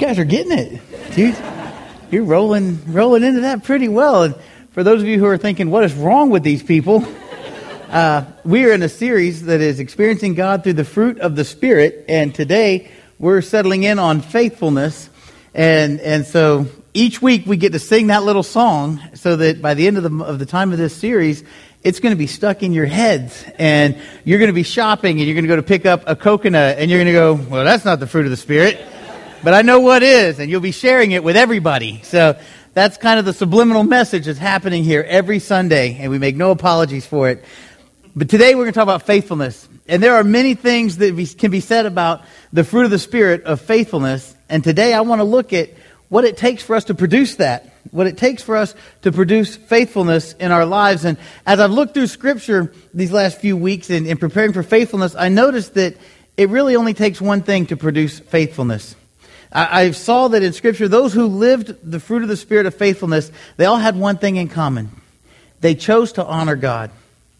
guys are getting it, dude. You're rolling, rolling into that pretty well. And for those of you who are thinking, what is wrong with these people? Uh, we are in a series that is experiencing God through the fruit of the Spirit, and today we're settling in on faithfulness. And, and so each week we get to sing that little song so that by the end of the, of the time of this series, it's going to be stuck in your heads. And you're going to be shopping and you're going to go to pick up a coconut and you're going to go, well, that's not the fruit of the Spirit. But I know what is, and you'll be sharing it with everybody. So that's kind of the subliminal message that's happening here every Sunday, and we make no apologies for it. But today we're going to talk about faithfulness. And there are many things that can be said about the fruit of the Spirit of faithfulness. And today I want to look at what it takes for us to produce that, what it takes for us to produce faithfulness in our lives. And as I've looked through Scripture these last few weeks in, in preparing for faithfulness, I noticed that it really only takes one thing to produce faithfulness. I, I saw that in Scripture, those who lived the fruit of the Spirit of faithfulness, they all had one thing in common. They chose to honor God.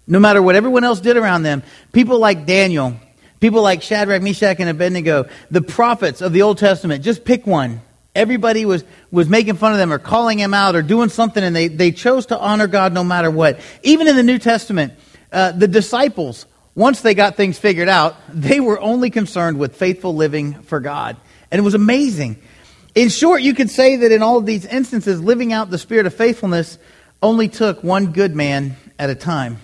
No matter what everyone else did around them, people like Daniel, people like Shadrach, Meshach, and Abednego, the prophets of the Old Testament, just pick one. Everybody was, was making fun of them or calling him out or doing something, and they, they chose to honor God no matter what. Even in the New Testament, uh, the disciples, once they got things figured out, they were only concerned with faithful living for God. And it was amazing. In short, you could say that in all of these instances, living out the spirit of faithfulness only took one good man at a time.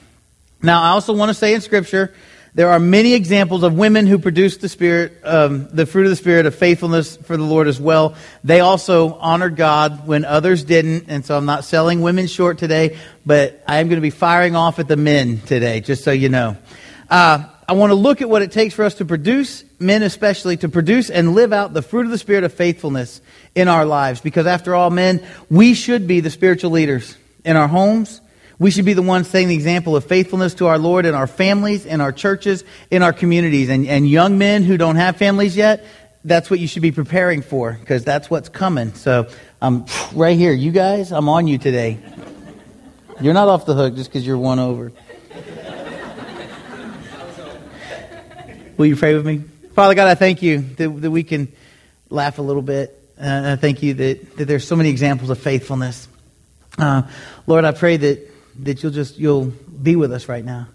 Now, I also want to say in Scripture, there are many examples of women who produced the spirit, um, the fruit of the spirit of faithfulness for the Lord as well. They also honored God when others didn't, and so I'm not selling women short today, but I am going to be firing off at the men today, just so you know. Uh, I want to look at what it takes for us to produce, men especially, to produce and live out the fruit of the spirit of faithfulness in our lives, because after all, men, we should be the spiritual leaders in our homes we should be the ones setting the example of faithfulness to our Lord in our families, in our churches, in our communities. And, and young men who don't have families yet, that's what you should be preparing for because that's what's coming. So I'm um, right here. You guys, I'm on you today. You're not off the hook just because you're one over. Will you pray with me? Father God, I thank you that, that we can laugh a little bit. Uh, I thank you that, that there's so many examples of faithfulness. Uh, Lord, I pray that that you'll just you'll be with us right now.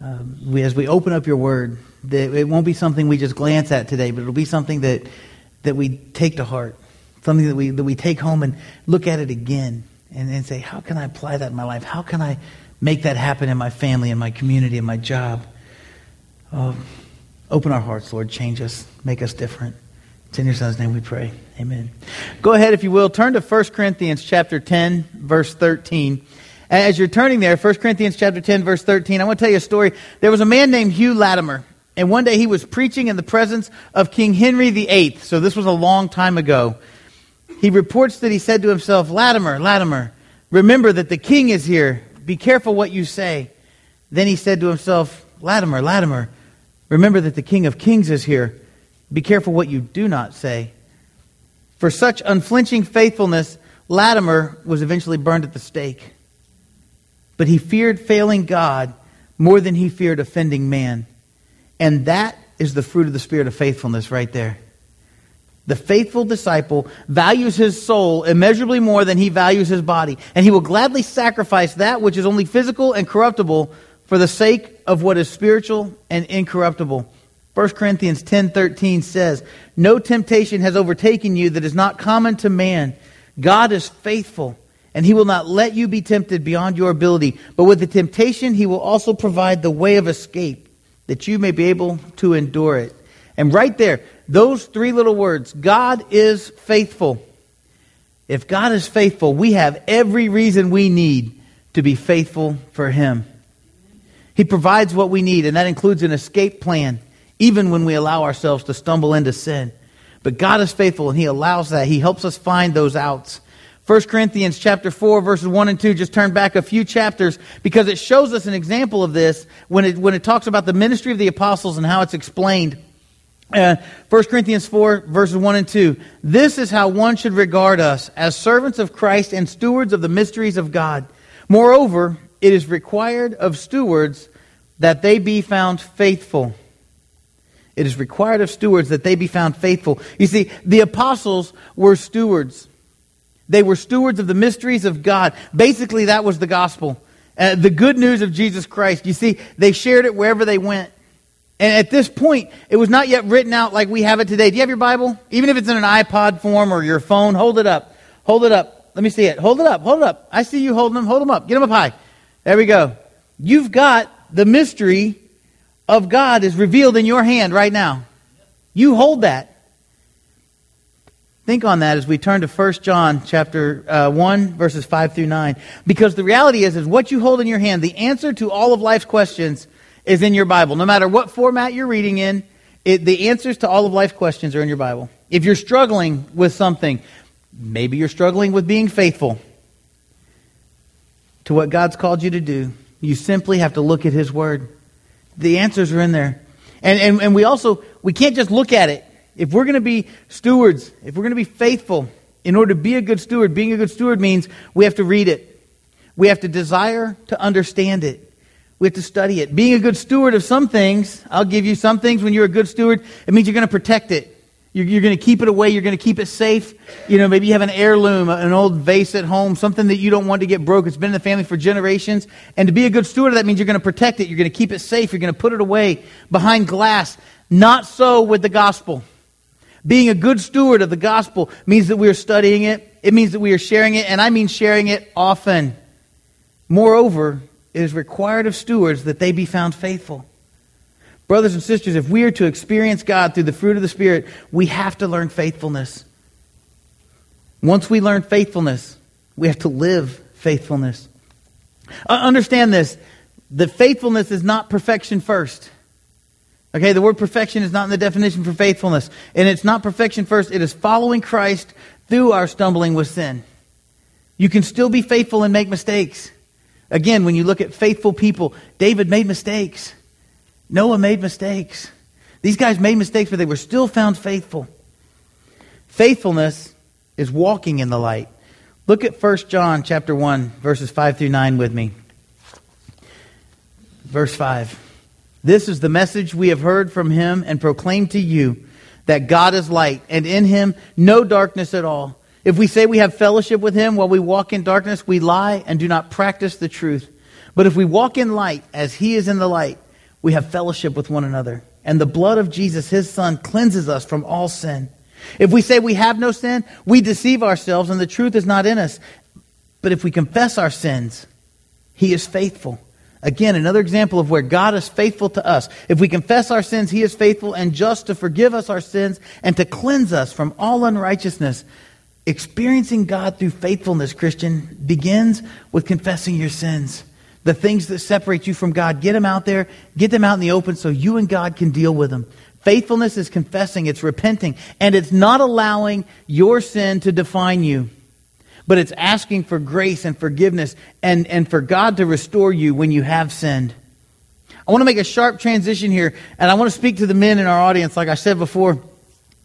Um, we, as we open up your word, that it won't be something we just glance at today, but it'll be something that that we take to heart, something that we that we take home and look at it again and, and say, how can I apply that in my life? How can I make that happen in my family, in my community, in my job? Oh, open our hearts, Lord. Change us, make us different. It's in your son's name we pray. Amen. Go ahead, if you will, turn to 1 Corinthians chapter 10, verse 13. As you're turning there, 1 Corinthians chapter 10, verse 13, I want to tell you a story. There was a man named Hugh Latimer, and one day he was preaching in the presence of King Henry VIII. So this was a long time ago. He reports that he said to himself, Latimer, Latimer, remember that the king is here. Be careful what you say. Then he said to himself, Latimer, Latimer, remember that the king of kings is here. Be careful what you do not say. For such unflinching faithfulness, Latimer was eventually burned at the stake. But he feared failing God more than he feared offending man. And that is the fruit of the spirit of faithfulness right there. The faithful disciple values his soul immeasurably more than he values his body, and he will gladly sacrifice that which is only physical and corruptible for the sake of what is spiritual and incorruptible. 1 Corinthians 10:13 says, "No temptation has overtaken you that is not common to man. God is faithful, and he will not let you be tempted beyond your ability. But with the temptation, he will also provide the way of escape that you may be able to endure it. And right there, those three little words God is faithful. If God is faithful, we have every reason we need to be faithful for him. He provides what we need, and that includes an escape plan, even when we allow ourselves to stumble into sin. But God is faithful, and He allows that. He helps us find those outs. 1 Corinthians chapter 4 verses 1 and 2 just turn back a few chapters because it shows us an example of this when it, when it talks about the ministry of the apostles and how it's explained. Uh, 1 Corinthians 4 verses 1 and 2. This is how one should regard us as servants of Christ and stewards of the mysteries of God. Moreover, it is required of stewards that they be found faithful. It is required of stewards that they be found faithful. You see, the apostles were stewards. They were stewards of the mysteries of God. Basically, that was the gospel. Uh, the good news of Jesus Christ. You see, they shared it wherever they went. And at this point, it was not yet written out like we have it today. Do you have your Bible? Even if it's in an iPod form or your phone, hold it up. Hold it up. Let me see it. Hold it up. Hold it up. I see you holding them. Hold them up. Get them up high. There we go. You've got the mystery of God is revealed in your hand right now. You hold that. Think on that as we turn to 1 John chapter uh, 1 verses 5 through 9 because the reality is is what you hold in your hand the answer to all of life's questions is in your Bible no matter what format you're reading in it, the answers to all of life's questions are in your Bible if you're struggling with something maybe you're struggling with being faithful to what God's called you to do you simply have to look at his word the answers are in there. And, and, and we also, we can't just look at it. If we're going to be stewards, if we're going to be faithful, in order to be a good steward, being a good steward means we have to read it. We have to desire to understand it. We have to study it. Being a good steward of some things, I'll give you some things when you're a good steward, it means you're going to protect it. You're, you're going to keep it away. You're going to keep it safe. You know, maybe you have an heirloom, an old vase at home, something that you don't want to get broke. It's been in the family for generations. And to be a good steward that means you're going to protect it. You're going to keep it safe. You're going to put it away behind glass. Not so with the gospel. Being a good steward of the gospel means that we are studying it. It means that we are sharing it, and I mean sharing it often. Moreover, it is required of stewards that they be found faithful. Brothers and sisters, if we are to experience God through the fruit of the Spirit, we have to learn faithfulness. Once we learn faithfulness, we have to live faithfulness. Uh, understand this the faithfulness is not perfection first. Okay, the word perfection is not in the definition for faithfulness. And it's not perfection first, it is following Christ through our stumbling with sin. You can still be faithful and make mistakes. Again, when you look at faithful people, David made mistakes. Noah made mistakes. These guys made mistakes, but they were still found faithful. Faithfulness is walking in the light. Look at 1 John chapter 1 verses 5 through 9 with me. Verse 5. This is the message we have heard from him and proclaimed to you that God is light and in him no darkness at all. If we say we have fellowship with him while we walk in darkness, we lie and do not practice the truth. But if we walk in light as he is in the light, we have fellowship with one another. And the blood of Jesus, his son, cleanses us from all sin. If we say we have no sin, we deceive ourselves and the truth is not in us. But if we confess our sins, he is faithful. Again, another example of where God is faithful to us. If we confess our sins, he is faithful and just to forgive us our sins and to cleanse us from all unrighteousness. Experiencing God through faithfulness, Christian, begins with confessing your sins the things that separate you from God. Get them out there, get them out in the open so you and God can deal with them. Faithfulness is confessing, it's repenting, and it's not allowing your sin to define you. But it's asking for grace and forgiveness and, and for God to restore you when you have sinned. I want to make a sharp transition here, and I want to speak to the men in our audience, like I said before.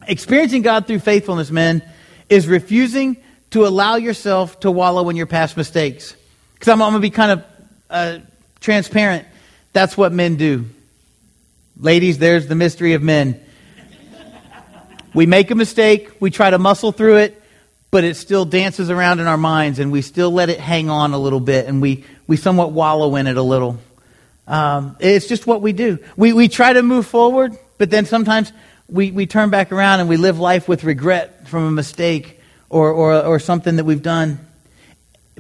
Experiencing God through faithfulness, men, is refusing to allow yourself to wallow in your past mistakes. Because I'm, I'm going to be kind of uh, transparent, that's what men do. Ladies, there's the mystery of men. We make a mistake, we try to muscle through it, but it still dances around in our minds, and we still let it hang on a little bit, and we, we somewhat wallow in it a little. Um, it's just what we do. We, we try to move forward, but then sometimes we, we turn back around and we live life with regret from a mistake or, or, or something that we've done.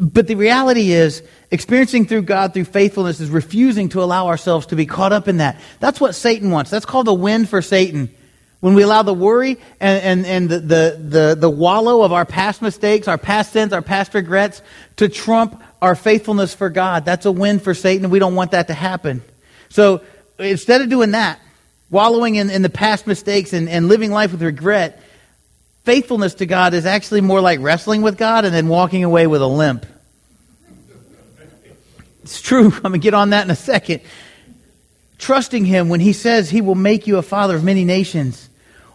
But the reality is, experiencing through God through faithfulness is refusing to allow ourselves to be caught up in that. That's what Satan wants. That's called a win for Satan. When we allow the worry and, and, and the, the, the, the wallow of our past mistakes, our past sins, our past regrets to trump our faithfulness for God, that's a win for Satan, we don't want that to happen. So instead of doing that, wallowing in, in the past mistakes and, and living life with regret, faithfulness to God is actually more like wrestling with God and then walking away with a limp. It's true. I'm going to get on that in a second. Trusting Him when He says He will make you a father of many nations.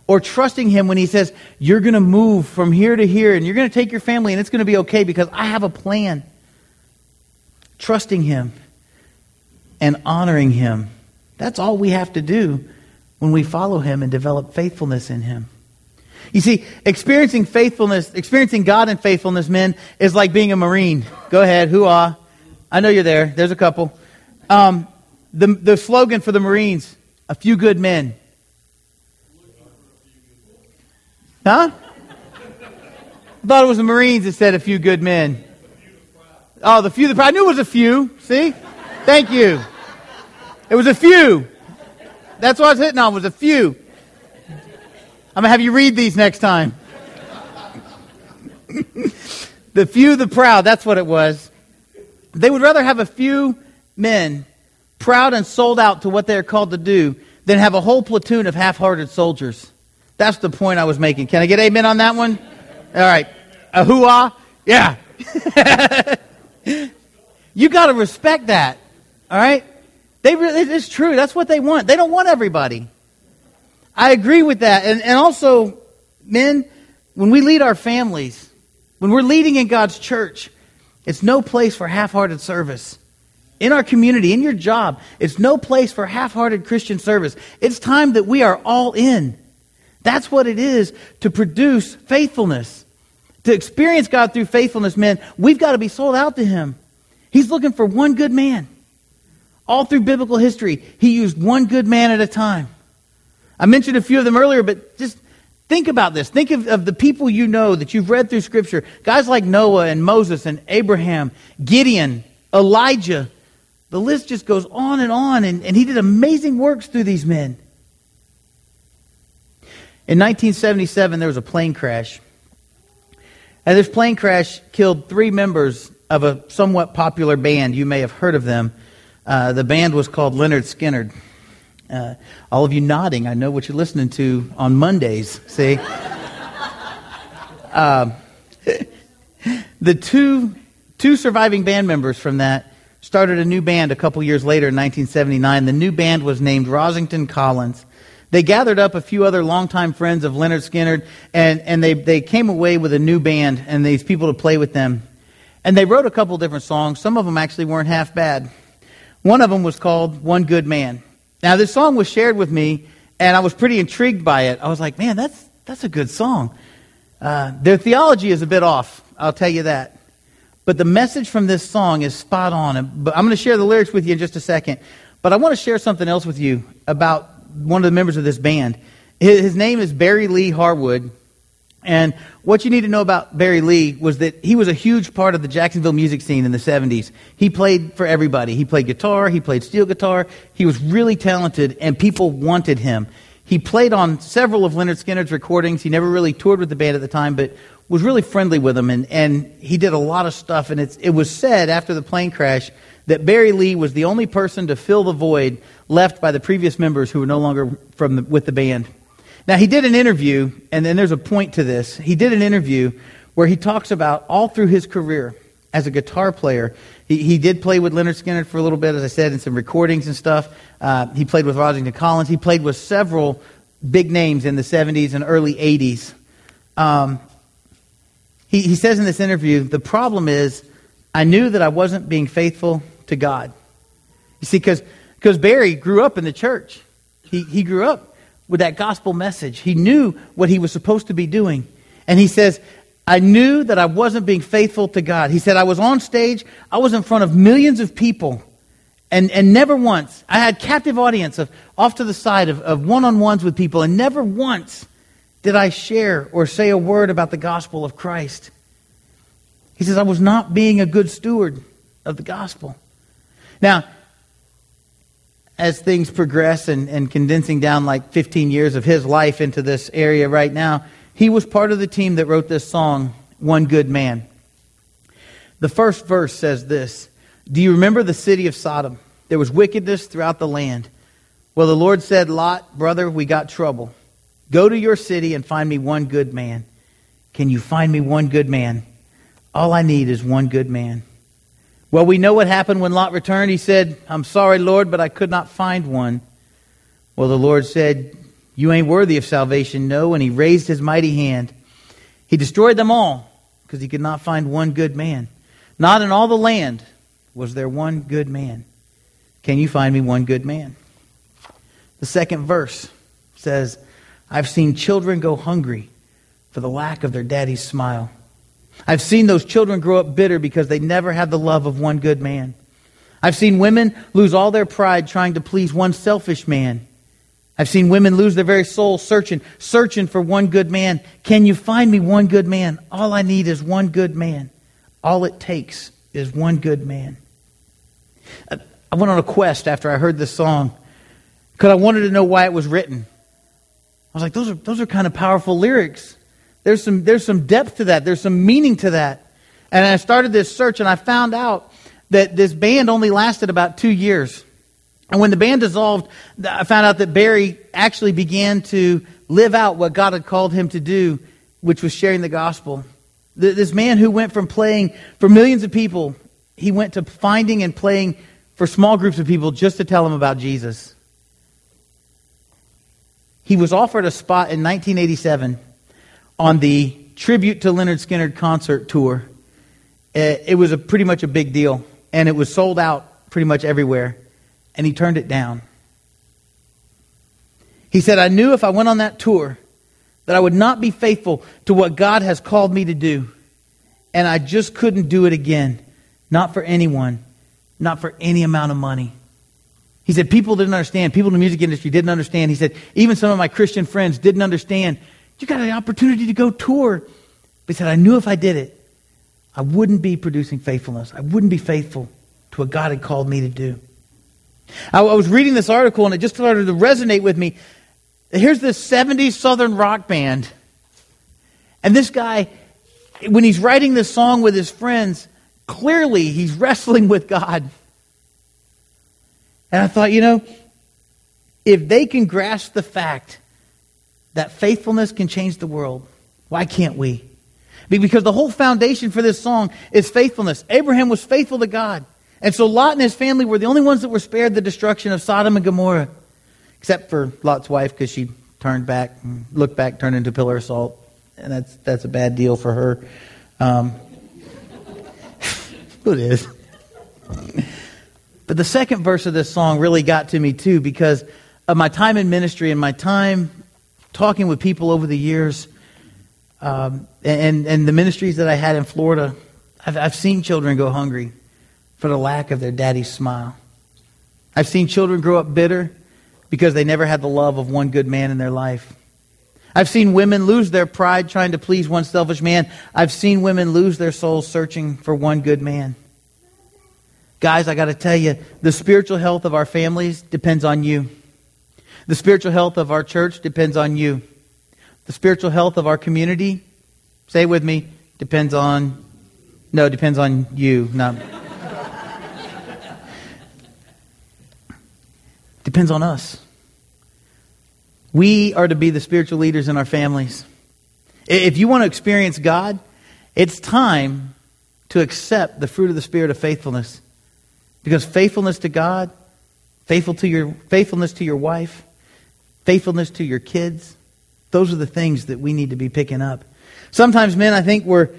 Or trusting Him when He says, you're going to move from here to here and you're going to take your family and it's going to be okay because I have a plan. Trusting Him and honoring Him. That's all we have to do when we follow him and develop faithfulness in him. You see, experiencing faithfulness, experiencing God in faithfulness, men, is like being a Marine. Go ahead, who are? I know you're there. There's a couple. Um, the, the slogan for the Marines, a few good men. Huh? I thought it was the Marines that said a few good men. Oh, the few. The, I knew it was a few. See? Thank you. It was a few. That's what I was hitting on, was a few. I'm going to have you read these next time. the few, the proud, that's what it was. They would rather have a few men proud and sold out to what they're called to do than have a whole platoon of half hearted soldiers. That's the point I was making. Can I get amen on that one? All right. A hooah? Yeah. you got to respect that. All right? They really, it's true. That's what they want. They don't want everybody. I agree with that. And, and also, men, when we lead our families, when we're leading in God's church, it's no place for half hearted service. In our community, in your job, it's no place for half hearted Christian service. It's time that we are all in. That's what it is to produce faithfulness. To experience God through faithfulness, men, we've got to be sold out to Him. He's looking for one good man. All through biblical history, He used one good man at a time. I mentioned a few of them earlier, but just think about this. Think of, of the people you know that you've read through Scripture. Guys like Noah and Moses and Abraham, Gideon, Elijah. The list just goes on and on, and, and he did amazing works through these men. In 1977, there was a plane crash and this plane crash killed three members of a somewhat popular band. You may have heard of them. Uh, the band was called Lynyrd Skynyrd. Uh, all of you nodding, I know what you're listening to on Mondays. See? uh, the two, two surviving band members from that started a new band a couple years later in 1979. The new band was named Rossington Collins. They gathered up a few other longtime friends of Lynyrd Skynyrd, and, and they, they came away with a new band and these people to play with them. And they wrote a couple different songs. Some of them actually weren't half bad. One of them was called One Good Man. Now, this song was shared with me, and I was pretty intrigued by it. I was like, man, that's, that's a good song. Uh, their theology is a bit off, I'll tell you that. But the message from this song is spot on. But I'm going to share the lyrics with you in just a second. But I want to share something else with you about one of the members of this band. His name is Barry Lee Harwood. And what you need to know about Barry Lee was that he was a huge part of the Jacksonville music scene in the 70s. He played for everybody. He played guitar, he played steel guitar. He was really talented, and people wanted him. He played on several of Lynyrd Skynyrd's recordings. He never really toured with the band at the time, but was really friendly with them, and, and he did a lot of stuff. And it was said after the plane crash that Barry Lee was the only person to fill the void left by the previous members who were no longer from the, with the band. Now, he did an interview, and then there's a point to this. He did an interview where he talks about all through his career as a guitar player. He, he did play with Lynyrd Skynyrd for a little bit, as I said, in some recordings and stuff. Uh, he played with Rossington Collins. He played with several big names in the 70s and early 80s. Um, he, he says in this interview, the problem is I knew that I wasn't being faithful to God. You see, because Barry grew up in the church. He, he grew up with that gospel message. He knew what he was supposed to be doing. And he says, I knew that I wasn't being faithful to God. He said, I was on stage, I was in front of millions of people, and, and never once, I had captive audience of off to the side of, of one-on-ones with people, and never once did I share or say a word about the gospel of Christ. He says, I was not being a good steward of the gospel. Now, as things progress and, and condensing down like 15 years of his life into this area right now, he was part of the team that wrote this song, One Good Man. The first verse says this Do you remember the city of Sodom? There was wickedness throughout the land. Well, the Lord said, Lot, brother, we got trouble. Go to your city and find me one good man. Can you find me one good man? All I need is one good man. Well, we know what happened when Lot returned. He said, I'm sorry, Lord, but I could not find one. Well, the Lord said, You ain't worthy of salvation, no. And he raised his mighty hand. He destroyed them all because he could not find one good man. Not in all the land was there one good man. Can you find me one good man? The second verse says, I've seen children go hungry for the lack of their daddy's smile. I've seen those children grow up bitter because they never had the love of one good man. I've seen women lose all their pride trying to please one selfish man. I've seen women lose their very soul searching, searching for one good man. Can you find me one good man? All I need is one good man. All it takes is one good man. I went on a quest after I heard this song because I wanted to know why it was written. I was like, those are, those are kind of powerful lyrics. There's some, there's some depth to that, there's some meaning to that. And I started this search and I found out that this band only lasted about two years. And when the band dissolved, I found out that Barry actually began to live out what God had called him to do, which was sharing the gospel. This man who went from playing for millions of people, he went to finding and playing for small groups of people just to tell them about Jesus. He was offered a spot in 1987 on the tribute to Lynyrd Skynyrd concert tour. Eh, it was a pretty much a big deal, and it was sold out pretty much everywhere and he turned it down. He said, I knew if I went on that tour that I would not be faithful to what God has called me to do. And I just couldn't do it again. Not for anyone, not for any amount of money. He said, People didn't understand. People in the music industry didn't understand. He said, Even some of my Christian friends didn't understand. You got an opportunity to go tour. But he said, I knew if I did it, I wouldn't be producing faithfulness. I wouldn't be faithful to what God had called me to do. I, was reading this article and it just started to resonate with me. Here's this 70s Southern rock band. And this guy, when he's writing this song with his friends, clearly he's wrestling with God. And I thought, you know, if they can grasp the fact that faithfulness can change the world, why can't we? Because the whole foundation for this song is faithfulness. Abraham was faithful to God. And so Lot and his family were the only ones that were spared the destruction of Sodom and Gomorrah, except for Lot's wife because she turned back, looked back, turned into pillar of salt. And that's, that's a bad deal for her. Um, it is. But the second verse of this song really got to me too because of my time in ministry and my time talking with people over the years um, and, and the ministries that I had in Florida. I've, I've seen children go hungry for the lack of their daddy's smile. I've seen children grow up bitter because they never had the love of one good man in their life. I've seen women lose their pride trying to please one selfish man. I've seen women lose their souls searching for one good man. Guys, I got to tell you, the spiritual health of our families depends on you. The spiritual health of our church depends on you. The spiritual health of our community, say with me, depends on, no, depends on you, not. Depends on us. We are to be the spiritual leaders in our families. If you want to experience God, it's time to accept the fruit of the spirit of faithfulness. Because faithfulness to God, faithful to your faithfulness to your wife, faithfulness to your kids, those are the things that we need to be picking up. Sometimes men I think we're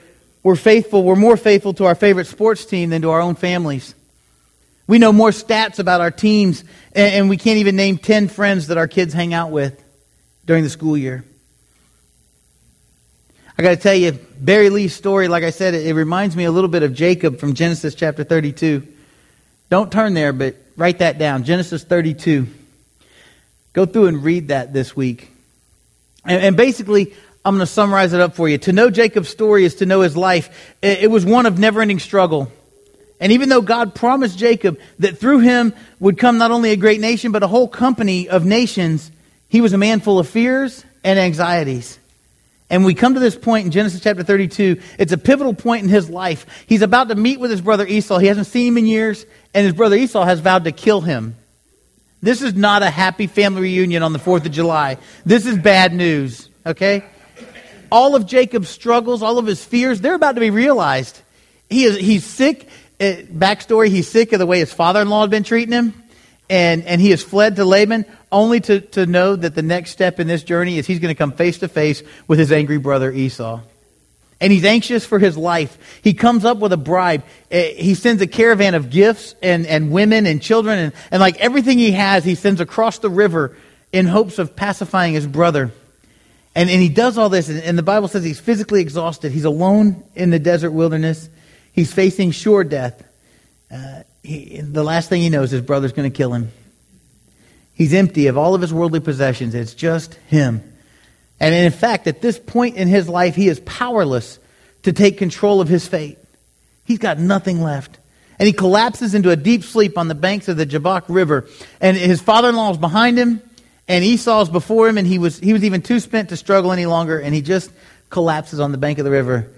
we're faithful, we're more faithful to our favorite sports team than to our own families. We know more stats about our teams, and we can't even name 10 friends that our kids hang out with during the school year. I got to tell you, Barry Lee's story, like I said, it, it, reminds me a little bit of Jacob from Genesis chapter 32. Don't turn there, but write that down. Genesis 32. Go through and read that this week. And, and basically, I'm going to summarize it up for you. To know Jacob's story is to know his life. It, it was one of never ending struggle. And even though God promised Jacob that through him would come not only a great nation, but a whole company of nations, he was a man full of fears and anxieties. And we come to this point in Genesis chapter 32. It's a pivotal point in his life. He's about to meet with his brother Esau. He hasn't seen him in years, and his brother Esau has vowed to kill him. This is not a happy family reunion on the 4th of July. This is bad news, okay? All of Jacob's struggles, all of his fears, they're about to be realized. He is, he's sick it, backstory, he's sick of the way his father-in-law had been treating him. And, and he has fled to Laban only to, to know that the next step in this journey is he's going to come face to face with his angry brother Esau. And he's anxious for his life. He comes up with a bribe. Eh, he sends a caravan of gifts and, and women and children and, and like everything he has, he sends across the river in hopes of pacifying his brother. And, and he does all this, and, and the Bible says he's physically exhausted. He's alone in the desert wilderness. He's facing sure death. Uh, he, the last thing he knows, his brother's going to kill him. He's empty of all of his worldly possessions. It's just him. And in fact, at this point in his life, he is powerless to take control of his fate. He's got nothing left. And he collapses into a deep sleep on the banks of the Jabbok River. And his father in law is behind him, and Esau's before him, and he was, he was even too spent to struggle any longer, and he just collapses on the bank of the river.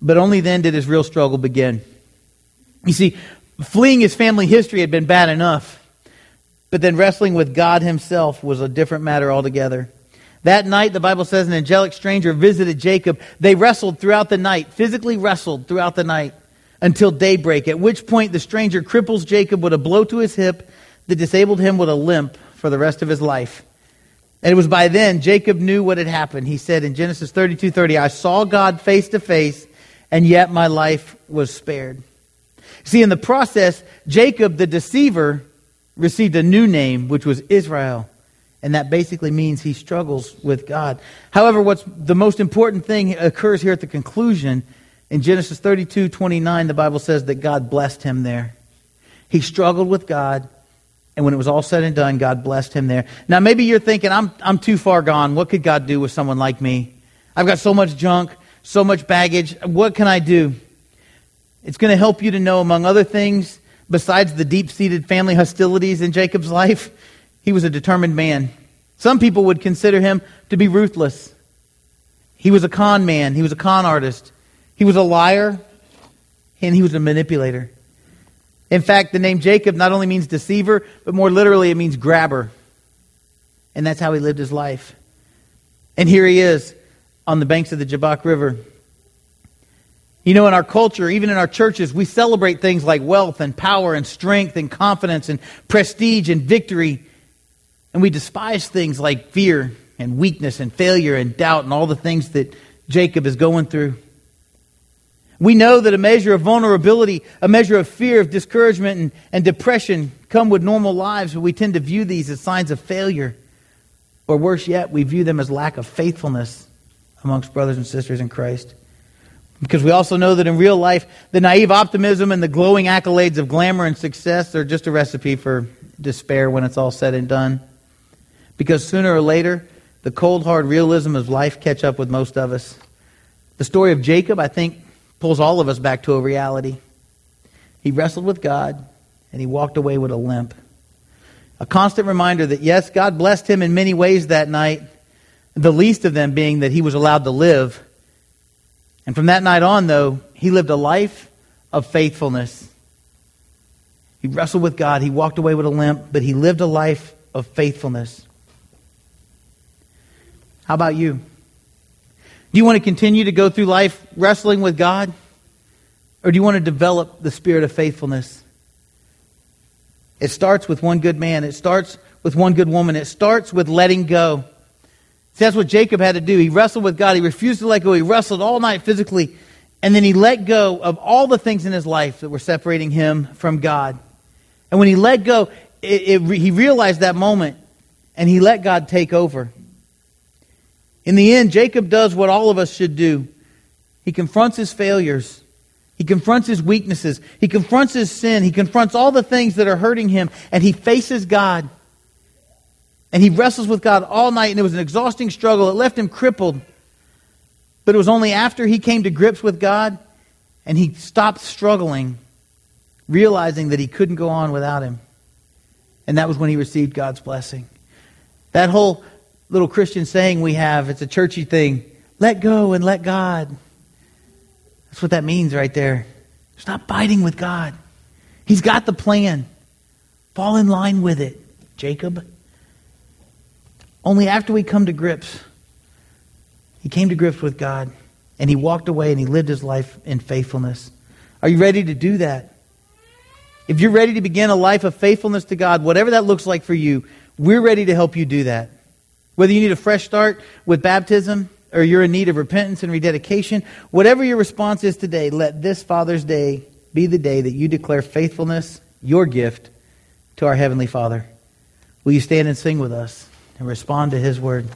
But only then did his real struggle begin. You see, fleeing his family history had been bad enough, but then wrestling with God himself was a different matter altogether. That night, the Bible says, an angelic stranger visited Jacob. They wrestled throughout the night, physically wrestled throughout the night until daybreak, at which point the stranger cripples Jacob with a blow to his hip that disabled him with a limp for the rest of his life. And it was by then Jacob knew what had happened. He said in Genesis 32 30, I saw God face to face, and yet my life was spared. See, in the process, Jacob, the deceiver, received a new name, which was Israel. And that basically means he struggles with God. However, what's the most important thing occurs here at the conclusion. In Genesis 32 29, the Bible says that God blessed him there. He struggled with God, and when it was all said and done, God blessed him there. Now, maybe you're thinking, I'm, I'm too far gone. What could God do with someone like me? I've got so much junk, so much baggage. What can I do? It's going to help you to know, among other things, besides the deep seated family hostilities in Jacob's life, he was a determined man. Some people would consider him to be ruthless. He was a con man, he was a con artist, he was a liar, and he was a manipulator. In fact, the name Jacob not only means deceiver, but more literally, it means grabber. And that's how he lived his life. And here he is on the banks of the Jabbok River. You know, in our culture, even in our churches, we celebrate things like wealth and power and strength and confidence and prestige and victory. And we despise things like fear and weakness and failure and doubt and all the things that Jacob is going through. We know that a measure of vulnerability, a measure of fear, of discouragement, and, and depression come with normal lives, but we tend to view these as signs of failure. Or worse yet, we view them as lack of faithfulness amongst brothers and sisters in Christ. Because we also know that in real life, the naive optimism and the glowing accolades of glamour and success are just a recipe for despair when it's all said and done. Because sooner or later, the cold, hard realism of life catch up with most of us. The story of Jacob, I think, pulls all of us back to a reality. He wrestled with God, and he walked away with a limp. A constant reminder that, yes, God blessed him in many ways that night, the least of them being that he was allowed to live. And from that night on, though, he lived a life of faithfulness. He wrestled with God. He walked away with a limp, but he lived a life of faithfulness. How about you? Do you want to continue to go through life wrestling with God? Or do you want to develop the spirit of faithfulness? It starts with one good man. It starts with one good woman. It starts with letting go. See, that's what Jacob had to do. He wrestled with God. He refused to let go. He wrestled all night physically. And then he let go of all the things in his life that were separating him from God. And when he let go, it, it, he realized that moment and he let God take over. In the end, Jacob does what all of us should do. He confronts his failures. He confronts his weaknesses. He confronts his sin. He confronts all the things that are hurting him, and he faces God. And he wrestles with God all night, and it was an exhausting struggle. It left him crippled. But it was only after he came to grips with God and he stopped struggling, realizing that he couldn't go on without him. And that was when he received God's blessing. That whole little Christian saying we have. It's a churchy thing. Let go and let God. That's what that means right there. Stop fighting with God. He's got the plan. Fall in line with it, Jacob. Only after we come to grips, he came to grips with God and he walked away and he lived his life in faithfulness. Are you ready to do that? If you're ready to begin a life of faithfulness to God, whatever that looks like for you, we're ready to help you do that. Whether you need a fresh start with baptism or you're in need of repentance and rededication, whatever your response is today, let this Father's Day be the day that you declare faithfulness, your gift, to our Heavenly Father. Will you stand and sing with us? and respond to His word.